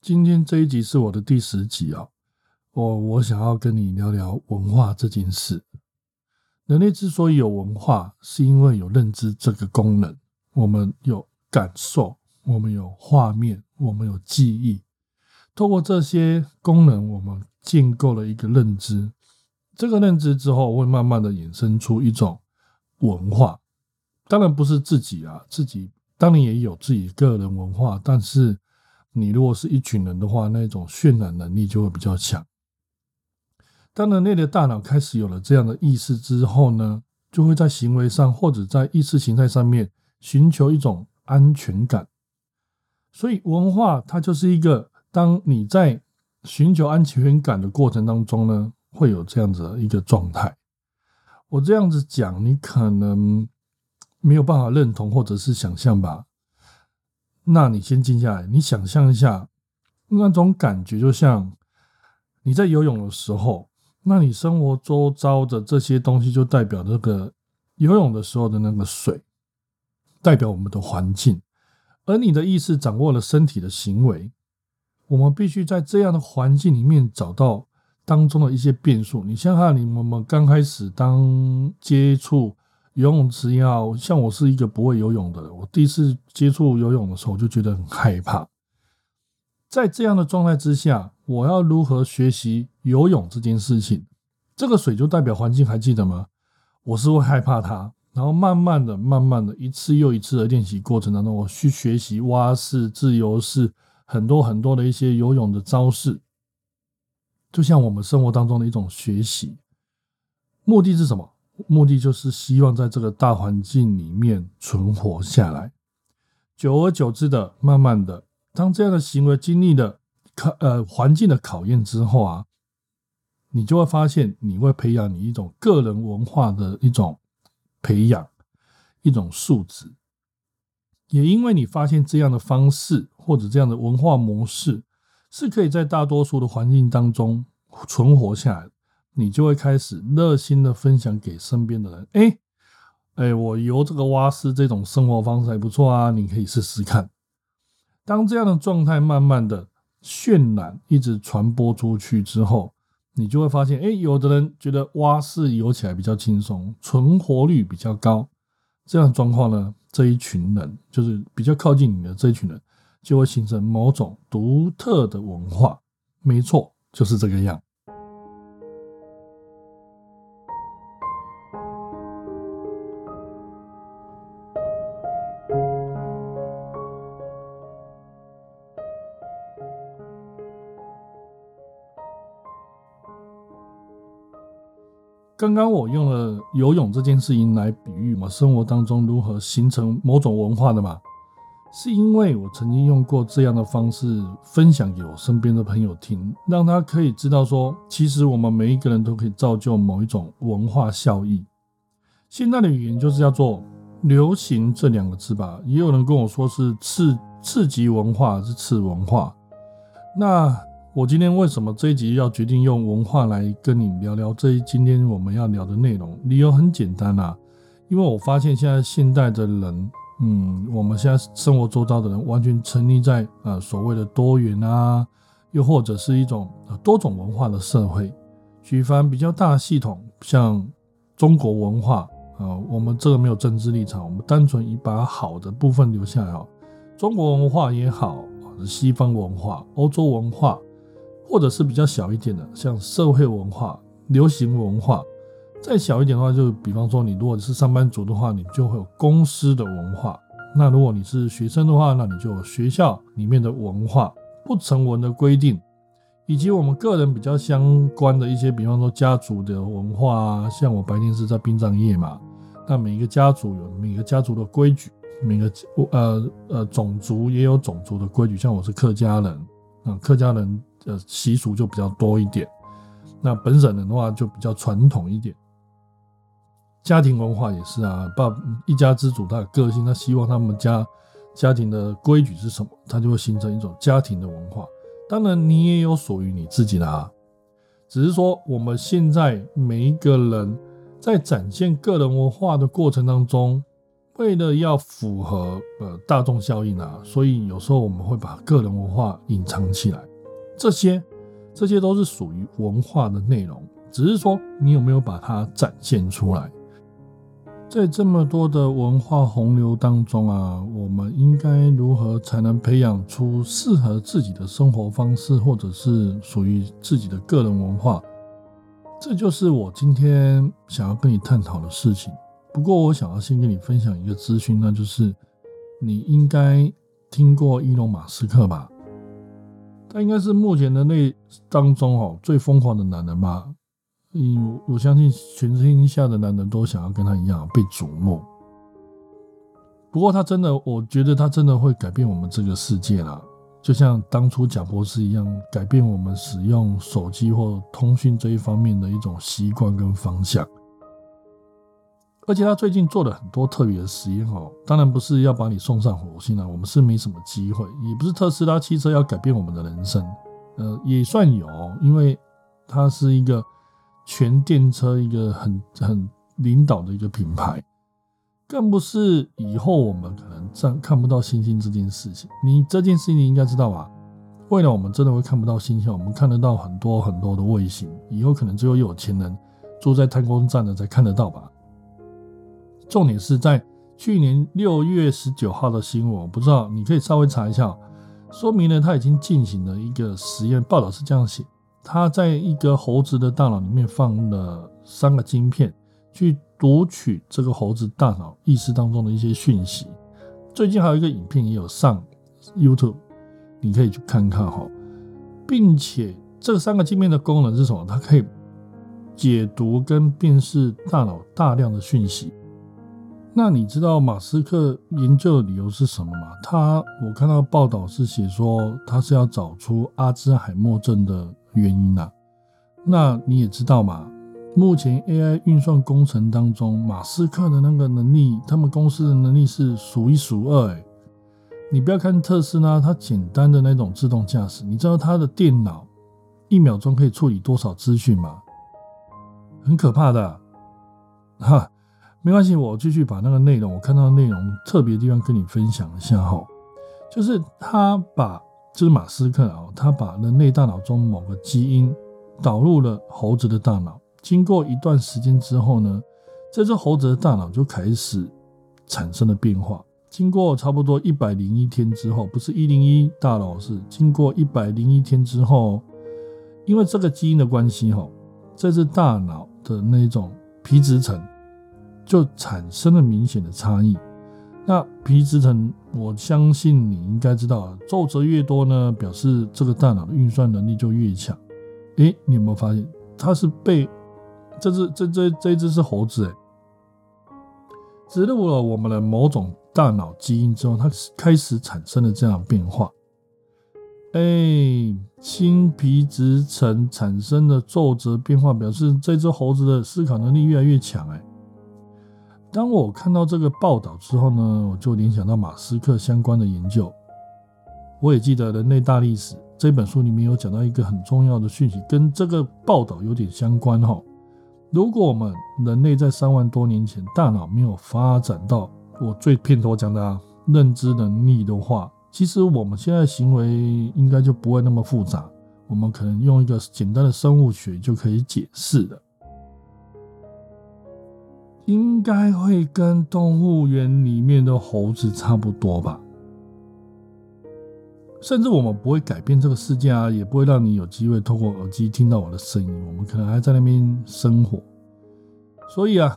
今天这一集是我的第十集啊，我我想要跟你聊聊文化这件事。人类之所以有文化，是因为有认知这个功能。我们有感受，我们有画面，我们有记忆。透过这些功能，我们建构了一个认知。这个认知之后，会慢慢的衍生出一种文化。当然不是自己啊，自己当然也有自己个人文化，但是你如果是一群人的话，那种渲染能力就会比较强。当人类的大脑开始有了这样的意识之后呢，就会在行为上或者在意识形态上面寻求一种安全感。所以文化它就是一个，当你在寻求安全感的过程当中呢，会有这样子的一个状态。我这样子讲，你可能没有办法认同或者是想象吧？那你先静下来，你想象一下那种感觉，就像你在游泳的时候。那你生活周遭的这些东西，就代表那个游泳的时候的那个水，代表我们的环境。而你的意识掌握了身体的行为，我们必须在这样的环境里面找到当中的一些变数。你想想，你们刚开始当接触游泳池也好，像我是一个不会游泳的人，我第一次接触游泳的时候，我就觉得很害怕。在这样的状态之下，我要如何学习游泳这件事情？这个水就代表环境，还记得吗？我是会害怕它，然后慢慢的、慢慢的，一次又一次的练习过程当中，我去学习蛙式、自由式，很多很多的一些游泳的招式，就像我们生活当中的一种学习。目的是什么？目的就是希望在这个大环境里面存活下来。久而久之的，慢慢的。当这样的行为经历了考呃环境的考验之后啊，你就会发现，你会培养你一种个人文化的一种培养，一种素质。也因为你发现这样的方式或者这样的文化模式是可以在大多数的环境当中存活下来，你就会开始热心的分享给身边的人。哎哎，我游这个蛙式这种生活方式还不错啊，你可以试试看。当这样的状态慢慢的渲染，一直传播出去之后，你就会发现，哎，有的人觉得蛙式游起来比较轻松，存活率比较高。这样状况呢，这一群人就是比较靠近你的这一群人，就会形成某种独特的文化。没错，就是这个样。刚刚我用了游泳这件事情来比喻嘛，生活当中如何形成某种文化的嘛，是因为我曾经用过这样的方式分享给我身边的朋友听，让他可以知道说，其实我们每一个人都可以造就某一种文化效益。现在的语言就是叫做流行这两个字吧，也有人跟我说是次次级文化是次文化，那。我今天为什么这一集要决定用文化来跟你聊聊这今天我们要聊的内容？理由很简单啊，因为我发现现在现代的人，嗯，我们现在生活周遭的人完全沉溺在呃所谓的多元啊，又或者是一种多种文化的社会。举凡比较大系统，像中国文化啊，我们这个没有政治立场，我们单纯以把好的部分留下来哦。中国文化也好，西方文化、欧洲文化。或者是比较小一点的，像社会文化、流行文化；再小一点的话，就比方说你如果是上班族的话，你就会有公司的文化；那如果你是学生的话，那你就有学校里面的文化、不成文的规定，以及我们个人比较相关的一些，比方说家族的文化啊。像我白天是在殡葬业嘛，那每一个家族有每个家族的规矩，每个呃呃种族也有种族的规矩。像我是客家人，啊，客家人。的，习俗就比较多一点。那本省人的话就比较传统一点。家庭文化也是啊，爸一家之主，他的个性，他希望他们家家庭的规矩是什么，他就会形成一种家庭的文化。当然，你也有属于你自己的啊。只是说，我们现在每一个人在展现个人文化的过程当中，为了要符合呃大众效应啊，所以有时候我们会把个人文化隐藏起来。这些这些都是属于文化的内容，只是说你有没有把它展现出来。在这么多的文化洪流当中啊，我们应该如何才能培养出适合自己的生活方式，或者是属于自己的个人文化？这就是我今天想要跟你探讨的事情。不过，我想要先跟你分享一个资讯，那就是你应该听过伊隆马斯克吧？他应该是目前人类当中哦最疯狂的男人吧？嗯，我相信全天下的男人都想要跟他一样被瞩目。不过，他真的，我觉得他真的会改变我们这个世界啦。就像当初贾博士一样，改变我们使用手机或通讯这一方面的一种习惯跟方向。而且他最近做了很多特别的实验哦，当然不是要把你送上火星了，我们是没什么机会，也不是特斯拉汽车要改变我们的人生，呃，也算有，因为它是一个全电车一个很很领导的一个品牌。更不是以后我们可能看看不到星星这件事情。你这件事情你应该知道吧？未来我们真的会看不到星星，我们看得到很多很多的卫星。以后可能只有有钱人住在太空站的才看得到吧？重点是在去年六月十九号的新闻，我不知道你可以稍微查一下，说明了他已经进行了一个实验。报道是这样写：他在一个猴子的大脑里面放了三个晶片，去。读取这个猴子大脑意识当中的一些讯息。最近还有一个影片也有上 YouTube，你可以去看看哈，并且这三个镜片的功能是什么？它可以解读跟辨识大脑大量的讯息。那你知道马斯克研究的理由是什么吗？他我看到报道是写说他是要找出阿兹海默症的原因啊。那你也知道嘛？目前 AI 运算工程当中，马斯克的那个能力，他们公司的能力是数一数二。哎，你不要看特斯拉，它简单的那种自动驾驶，你知道它的电脑一秒钟可以处理多少资讯吗？很可怕的。哈，没关系，我继续把那个内容，我看到的内容特别地方跟你分享一下哈。就是他把，就是马斯克啊，他把人类大脑中某个基因导入了猴子的大脑。经过一段时间之后呢，这只猴子的大脑就开始产生了变化。经过差不多一百零一天之后，不是一零一大脑，是经过一百零一天之后，因为这个基因的关系，哈，这只大脑的那种皮质层就产生了明显的差异。那皮质层，我相信你应该知道，皱褶越多呢，表示这个大脑的运算能力就越强。诶，你有没有发现，它是被这只这这这只是猴子，哎，植入了我们的某种大脑基因之后，它开始产生了这样变化。哎，新皮质层产生的皱褶变化，表示这只猴子的思考能力越来越强。哎，当我看到这个报道之后呢，我就联想到马斯克相关的研究。我也记得《人类大历史》这本书里面有讲到一个很重要的讯息，跟这个报道有点相关哈。如果我们人类在三万多年前大脑没有发展到我最片头讲的认知能力的话，其实我们现在行为应该就不会那么复杂。我们可能用一个简单的生物学就可以解释的，应该会跟动物园里面的猴子差不多吧。甚至我们不会改变这个世界啊，也不会让你有机会透过耳机听到我的声音。我们可能还在那边生活，所以啊，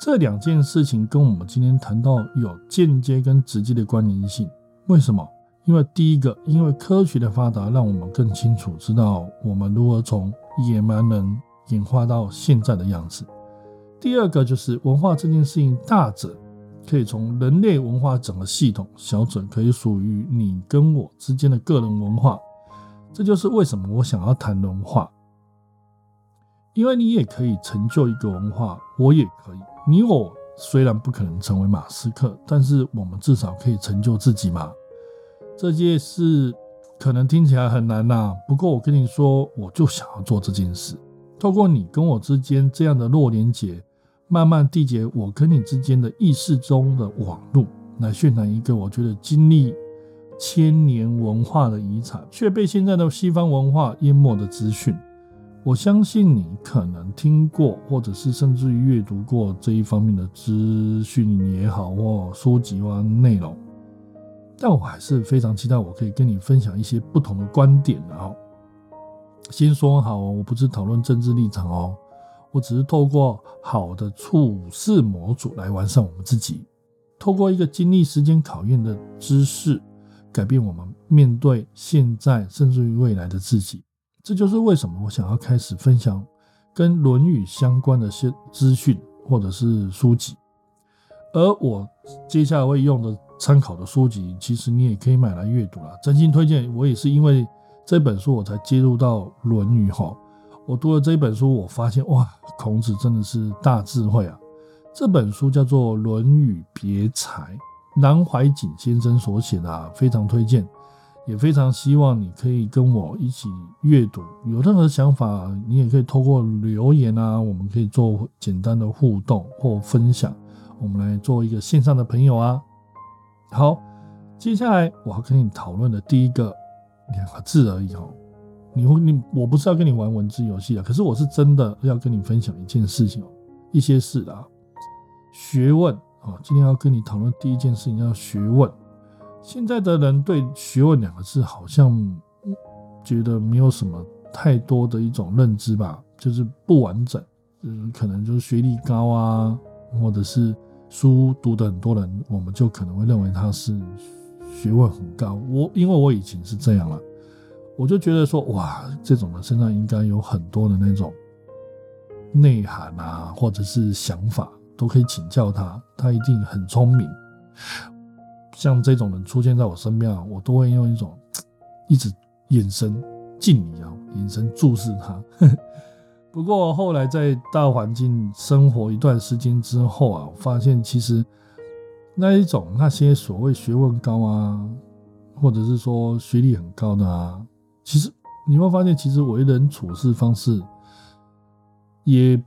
这两件事情跟我们今天谈到有间接跟直接的关联性。为什么？因为第一个，因为科学的发达，让我们更清楚知道我们如何从野蛮人演化到现在的样子。第二个就是文化这件事情，大者。可以从人类文化整个系统，小者可以属于你跟我之间的个人文化。这就是为什么我想要谈文化，因为你也可以成就一个文化，我也可以。你我虽然不可能成为马斯克，但是我们至少可以成就自己嘛。这件事可能听起来很难呐，不过我跟你说，我就想要做这件事。透过你跟我之间这样的弱连结。慢慢缔结我跟你之间的意识中的网络，来渲染一个我觉得经历千年文化的遗产，却被现在的西方文化淹没的资讯。我相信你可能听过，或者是甚至于阅读过这一方面的资讯也好，或书籍或内容，但我还是非常期待我可以跟你分享一些不同的观点的哦。先说好哦，我不是讨论政治立场哦，我只是透过好的处事模组来完善我们自己，透过一个经历时间考验的知识，改变我们面对现在甚至于未来的自己。这就是为什么我想要开始分享跟《论语》相关的些资讯或者是书籍，而我接下来会用的参考的书籍，其实你也可以买来阅读了。真心推荐，我也是因为这本书我才接入到《论语》哈。我读了这一本书，我发现哇，孔子真的是大智慧啊！这本书叫做《论语别裁》，南怀瑾先生所写的，非常推荐。也非常希望你可以跟我一起阅读，有任何想法，你也可以透过留言啊，我们可以做简单的互动或分享，我们来做一个线上的朋友啊。好，接下来我要跟你讨论的第一个两个字而已哦，你会你我不是要跟你玩文字游戏啊，可是我是真的要跟你分享一件事情，一些事啊，学问啊，今天要跟你讨论第一件事情叫学问。现在的人对“学问”两个字好像觉得没有什么太多的一种认知吧，就是不完整，嗯，可能就是学历高啊，或者是书读的很多人，我们就可能会认为他是学问很高。我因为我以前是这样了，我就觉得说，哇，这种人身上应该有很多的那种内涵啊，或者是想法，都可以请教他，他一定很聪明。像这种人出现在我身边啊，我都会用一种一直眼神敬礼啊，眼神注视他。不过后来在大环境生活一段时间之后啊，我发现其实那一种那些所谓学问高啊，或者是说学历很高的啊，其实你会发现，其实为人处事方式也，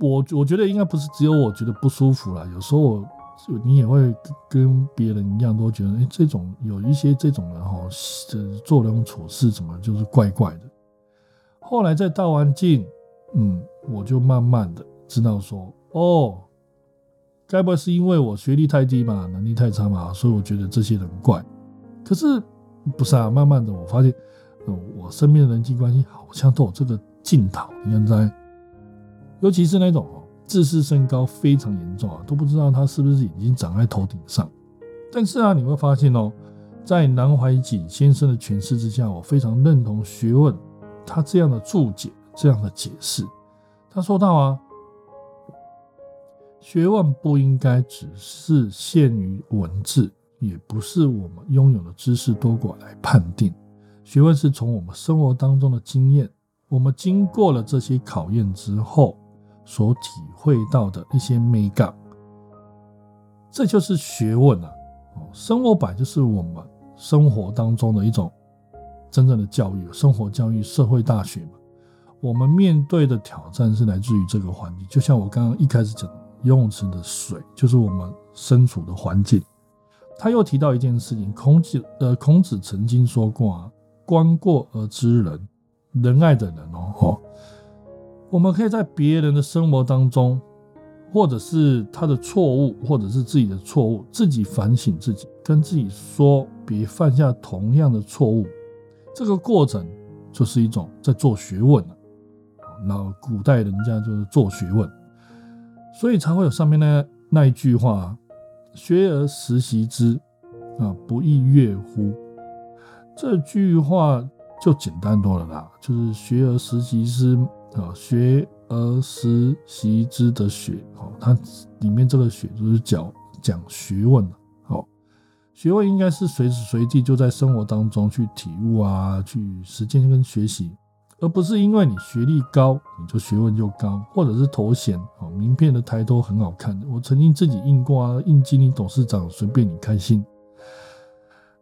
我我觉得应该不是只有我觉得不舒服了，有时候。就你也会跟别人一样，都觉得哎，这种有一些这种人哈，这做人处事怎么就是怪怪的。后来在大环境，嗯，我就慢慢的知道说，哦，该不会是因为我学历太低嘛，能力太差嘛，所以我觉得这些人怪。可是不是啊，慢慢的我发现，我身边的人际关系好像都有这个镜头，现在，尤其是那种。自视身高非常严重啊，都不知道他是不是已经长在头顶上。但是啊，你会发现哦，在南怀瑾先生的诠释之下，我非常认同学问他这样的注解、这样的解释。他说到啊，学问不应该只是限于文字，也不是我们拥有的知识多寡来判定。学问是从我们生活当中的经验，我们经过了这些考验之后。所体会到的一些美感，这就是学问啊！生活本就是我们生活当中的一种真正的教育，生活教育、社会大学嘛。我们面对的挑战是来自于这个环境，就像我刚刚一开始讲，游泳池的水就是我们身处的环境。他又提到一件事情，孔子呃，孔子曾经说过啊：“观过而知人，仁爱的人哦，吼。”我们可以在别人的生活当中，或者是他的错误，或者是自己的错误，自己反省自己，跟自己说别犯下同样的错误。这个过程就是一种在做学问了。那古代人家就是做学问，所以才会有上面那那一句话：“学而时习之，啊，不亦说乎？”这句话就简单多了啦，就是“学而时习之”。啊，学而时习之的学，哦，它里面这个学就是讲讲学问的，好，学问应该是随时随地就在生活当中去体悟啊，去实践跟学习，而不是因为你学历高，你就学问就高，或者是头衔，哦，名片的抬头很好看。我曾经自己印过啊，印经理、董事长，随便你开心。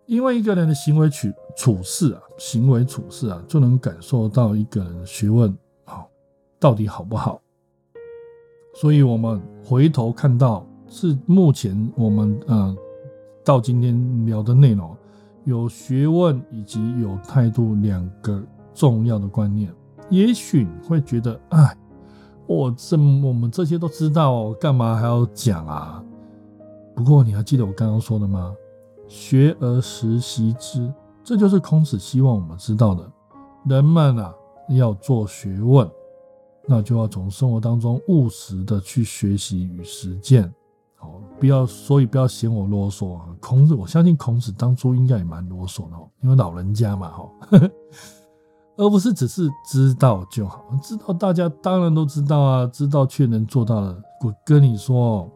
因为一个人的行为处处事啊，行为处事啊，就能感受到一个人的学问。到底好不好？所以我们回头看到，是目前我们呃到今天聊的内容，有学问以及有态度两个重要的观念。也许会觉得，哎，我这我们这些都知道，干嘛还要讲啊？不过你还记得我刚刚说的吗？学而时习之，这就是孔子希望我们知道的。人们啊，要做学问。那就要从生活当中务实的去学习与实践，好，不要，所以不要嫌我啰嗦啊。孔子，我相信孔子当初应该也蛮啰嗦的，因为老人家嘛，哈，而不是只是知道就好，知道大家当然都知道啊，知道却能做到的，我跟你说，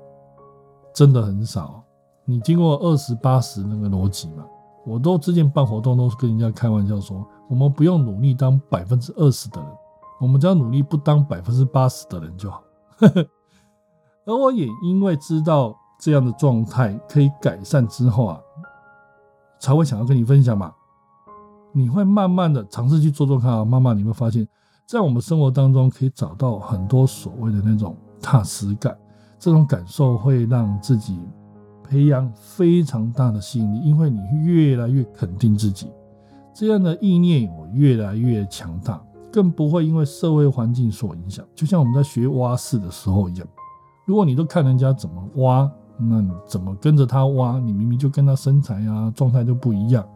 真的很少。你经过二十八十那个逻辑嘛，我都之前办活动都是跟人家开玩笑说，我们不用努力当百分之二十的人。我们只要努力不当百分之八十的人就好。而我也因为知道这样的状态可以改善之后啊，才会想要跟你分享嘛。你会慢慢的尝试去做做看啊，慢慢你会发现，在我们生活当中可以找到很多所谓的那种踏实感，这种感受会让自己培养非常大的吸引力，因为你越来越肯定自己，这样的意念我越来越强大。更不会因为社会环境所影响，就像我们在学蛙式的时候一样。如果你都看人家怎么挖，那你怎么跟着他挖？你明明就跟他身材啊状态就不一样。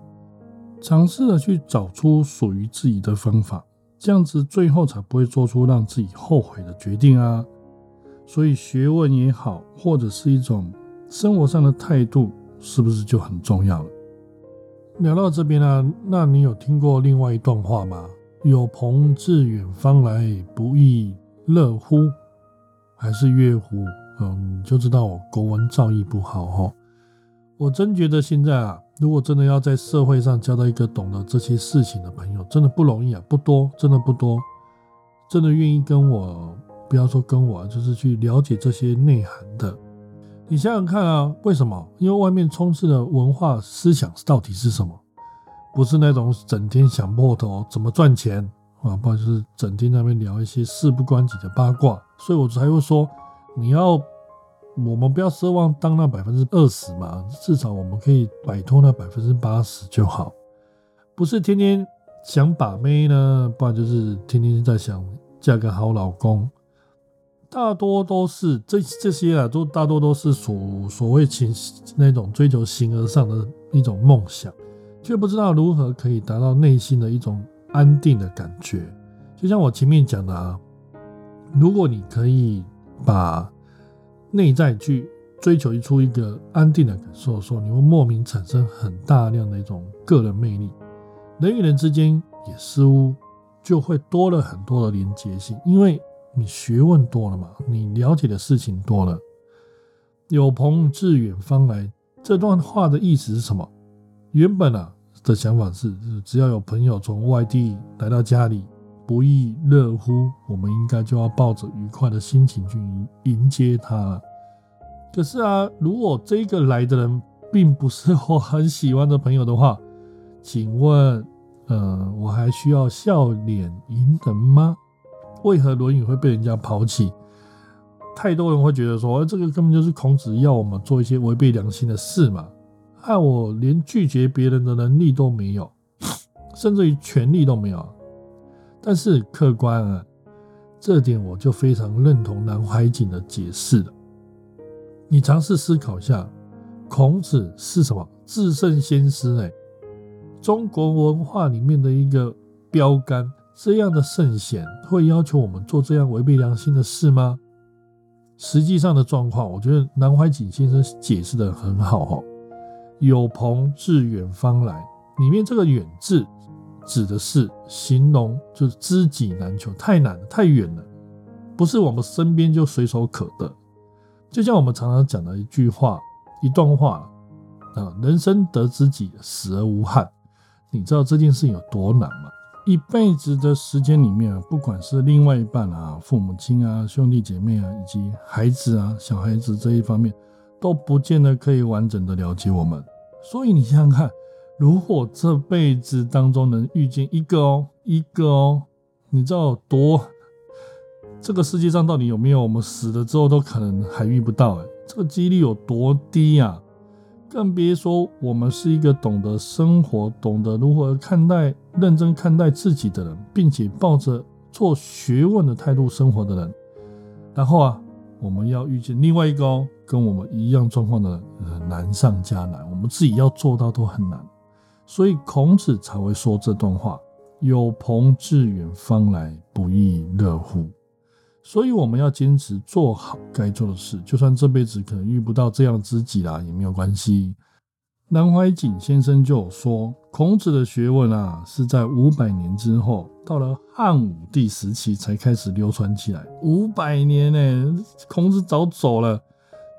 尝试的去找出属于自己的方法，这样子最后才不会做出让自己后悔的决定啊。所以学问也好，或者是一种生活上的态度，是不是就很重要了？聊到这边呢，那你有听过另外一段话吗？有朋自远方来，不亦乐乎？还是乐乎？嗯，就知道我国文造诣不好哈。我真觉得现在啊，如果真的要在社会上交到一个懂得这些事情的朋友，真的不容易啊，不多，真的不多。真的愿意跟我，不要说跟我，就是去了解这些内涵的。你想想看啊，为什么？因为外面充斥的文化思想到底是什么？不是那种整天想破头怎么赚钱啊，不然就是整天那边聊一些事不关己的八卦，所以我才会说，你要我们不要奢望当那百分之二十嘛，至少我们可以摆脱那百分之八十就好。不是天天想把妹呢，不然就是天天在想嫁个好老公。大多都是这这些啊，都大多都是所所谓情那种追求形而上的一种梦想。却不知道如何可以达到内心的一种安定的感觉。就像我前面讲的啊，如果你可以把内在去追求出一个安定的感受的时候，你会莫名产生很大量的一种个人魅力。人与人之间也似乎就会多了很多的连接性，因为你学问多了嘛，你了解的事情多了。有朋自远方来，这段话的意思是什么？原本啊的想法是，只要有朋友从外地来到家里，不亦乐乎？我们应该就要抱着愉快的心情去迎接他。可是啊，如果这个来的人并不是我很喜欢的朋友的话，请问，呃，我还需要笑脸迎人吗？为何《论语》会被人家抛弃？太多人会觉得说，这个根本就是孔子要我们做一些违背良心的事嘛。害我连拒绝别人的能力都没有，甚至于权利都没有。但是客观啊，这点我就非常认同南怀瑾的解释了。你尝试思考一下，孔子是什么至圣先师？哎，中国文化里面的一个标杆，这样的圣贤会要求我们做这样违背良心的事吗？实际上的状况，我觉得南怀瑾先生解释的很好哦。有朋自远方来，里面这个远字指的是形容，就是知己难求，太难了，太远了，不是我们身边就随手可得。就像我们常常讲的一句话、一段话啊，人生得知己，死而无憾。你知道这件事有多难吗？一辈子的时间里面啊，不管是另外一半啊、父母亲啊、兄弟姐妹啊，以及孩子啊、小孩子这一方面，都不见得可以完整的了解我们。所以你想想看，如果这辈子当中能遇见一个哦，一个哦，你知道多这个世界上到底有没有我们死了之后都可能还遇不到？哎，这个几率有多低呀？更别说我们是一个懂得生活、懂得如何看待、认真看待自己的人，并且抱着做学问的态度生活的人。然后啊，我们要遇见另外一个跟我们一样状况的人，难上加难。我们自己要做到都很难，所以孔子才会说这段话：“有朋自远方来，不亦乐乎？”所以我们要坚持做好该做的事，就算这辈子可能遇不到这样知己啦，也没有关系。南怀瑾先生就有说，孔子的学问啊，是在五百年之后，到了汉武帝时期才开始流传起来。五百年呢，孔子早走了。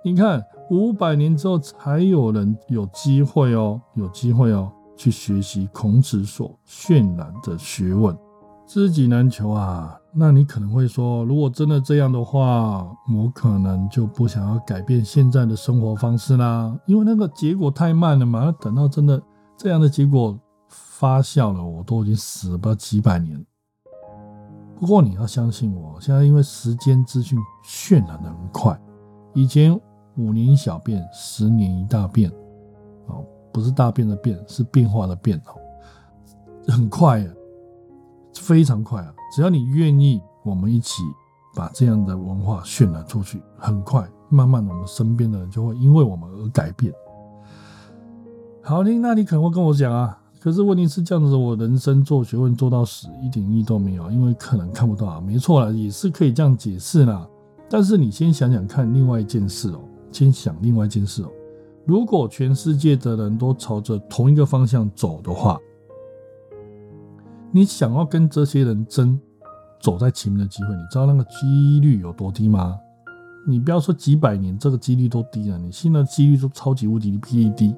你看，五百年之后才有人有机会哦，有机会哦，去学习孔子所渲染的学问。知己难求啊！那你可能会说，如果真的这样的话，我可能就不想要改变现在的生活方式啦，因为那个结果太慢了嘛。等到真的这样的结果发酵了，我都已经死了不知道几百年。不过你要相信我，现在因为时间资讯渲染的很快，以前五年一小变，十年一大变，哦，不是大变的变，是变化的变哦，很快呀。非常快啊！只要你愿意，我们一起把这样的文化渲染出去，很快，慢慢，我们身边的人就会因为我们而改变。好听，那你可能会跟我讲啊，可是问题是这样子，我人生做学问做到死，一点意义都没有，因为可能看不到啊。没错啦，也是可以这样解释啦。但是你先想想看，另外一件事哦，先想另外一件事哦，如果全世界的人都朝着同一个方向走的话。你想要跟这些人争走在前面的机会，你知道那个几率有多低吗？你不要说几百年，这个几率都低了，你现在几率都超级无敌低。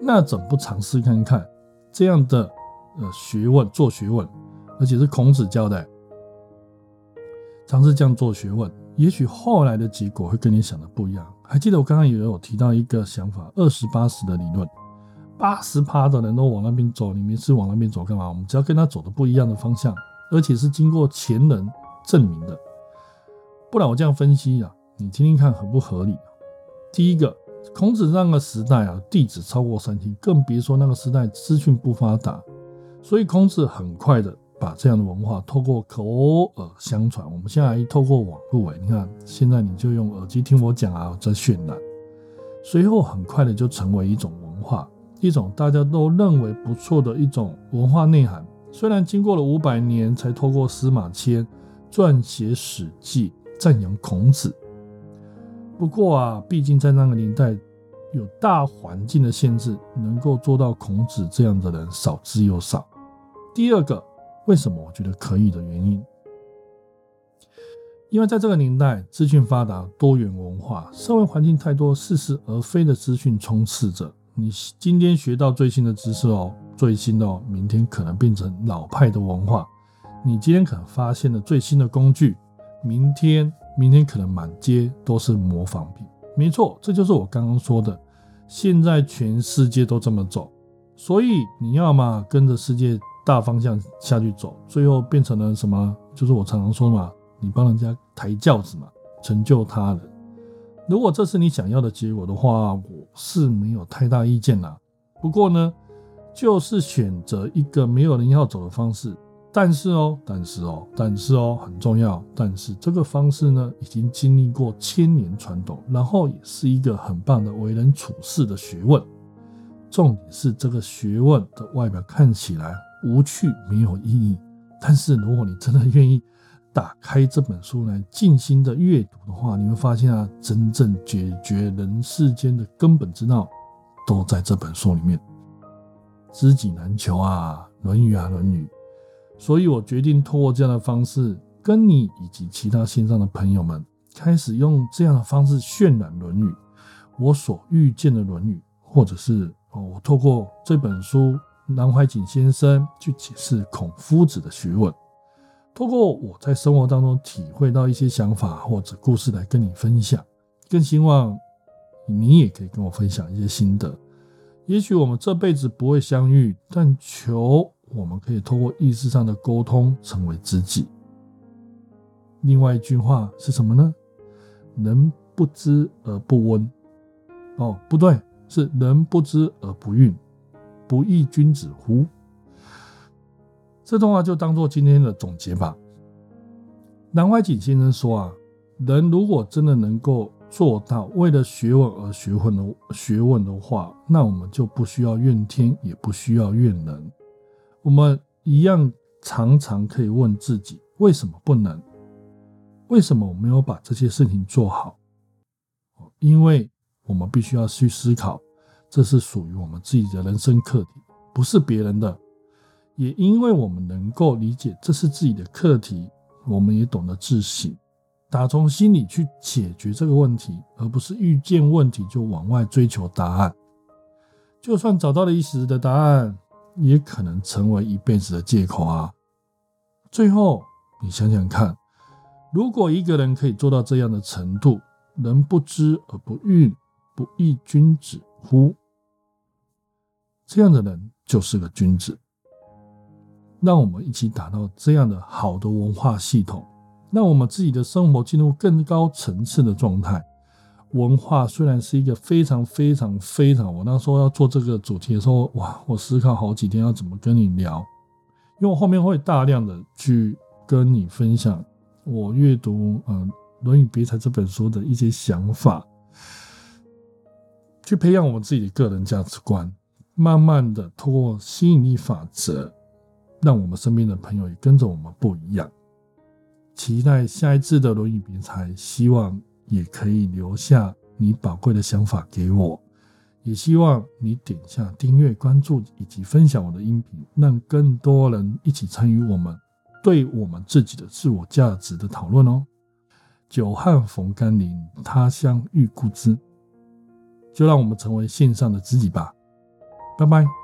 那怎不尝试看看这样的呃学问做学问，而且是孔子教的，尝试这样做学问，也许后来的结果会跟你想的不一样。还记得我刚刚也有提到一个想法，二十八十的理论。八十趴的人都往那边走，你们是往那边走干嘛？我们只要跟他走的不一样的方向，而且是经过前人证明的，不然我这样分析啊，你听听看合不合理？第一个，孔子那个时代啊，弟子超过三千，更别说那个时代资讯不发达，所以孔子很快的把这样的文化透过口耳相传。我们现在透过网络，哎，你看现在你就用耳机听我讲啊，在渲染，随后很快的就成为一种文化。一种大家都认为不错的一种文化内涵，虽然经过了五百年才透过司马迁撰写《史记》赞扬孔子，不过啊，毕竟在那个年代有大环境的限制，能够做到孔子这样的人少之又少。第二个，为什么我觉得可以的原因，因为在这个年代，资讯发达、多元文化、社会环境太多似是而非的资讯充斥着。你今天学到最新的知识哦，最新的哦，明天可能变成老派的文化。你今天可能发现了最新的工具，明天明天可能满街都是模仿品。没错，这就是我刚刚说的。现在全世界都这么走，所以你要么跟着世界大方向下去走，最后变成了什么？就是我常常说嘛，你帮人家抬轿子嘛，成就他人。如果这是你想要的结果的话，我是没有太大意见啦。不过呢，就是选择一个没有人要走的方式。但是哦，但是哦，但是哦，很重要。但是这个方式呢，已经经历过千年传统，然后也是一个很棒的为人处事的学问。重点是这个学问的外表看起来无趣没有意义，但是如果你真的愿意。打开这本书来静心的阅读的话，你会发现啊，真正解决人世间的根本之道，都在这本书里面。知己难求啊，《论语》啊，《论语》。所以我决定通过这样的方式，跟你以及其他线上的朋友们，开始用这样的方式渲染《论语》，我所遇见的《论语》，或者是哦，我透过这本书南怀瑾先生去解释孔夫子的学问。通过我在生活当中体会到一些想法或者故事来跟你分享，更希望你也可以跟我分享一些心得。也许我们这辈子不会相遇，但求我们可以通过意识上的沟通成为知己。另外一句话是什么呢？人不知而不温。哦，不对，是人不知而不愠，不亦君子乎？这段话就当做今天的总结吧。南怀瑾先生说啊，人如果真的能够做到为了学问而学问的学问的话，那我们就不需要怨天，也不需要怨人。我们一样常常可以问自己：为什么不能？为什么我没有把这些事情做好？因为我们必须要去思考，这是属于我们自己的人生课题，不是别人的。也因为我们能够理解这是自己的课题，我们也懂得自省，打从心里去解决这个问题，而不是遇见问题就往外追求答案。就算找到了一时的答案，也可能成为一辈子的借口啊！最后，你想想看，如果一个人可以做到这样的程度，人不知而不愠，不亦君子乎？这样的人就是个君子。让我们一起打造这样的好的文化系统，让我们自己的生活进入更高层次的状态。文化虽然是一个非常非常非常……我那时候要做这个主题的时候，哇，我思考好几天要怎么跟你聊，因为我后面会大量的去跟你分享我阅读《嗯论语别裁》这本书的一些想法，去培养我们自己的个人价值观，慢慢的通过吸引力法则。让我们身边的朋友也跟着我们不一样。期待下一次的轮椅平台，希望也可以留下你宝贵的想法给我。也希望你点下订阅、关注以及分享我的音频，让更多人一起参与我们对我们自己的自我价值的讨论哦。久旱逢甘霖，他乡遇故知。就让我们成为线上的知己吧。拜拜。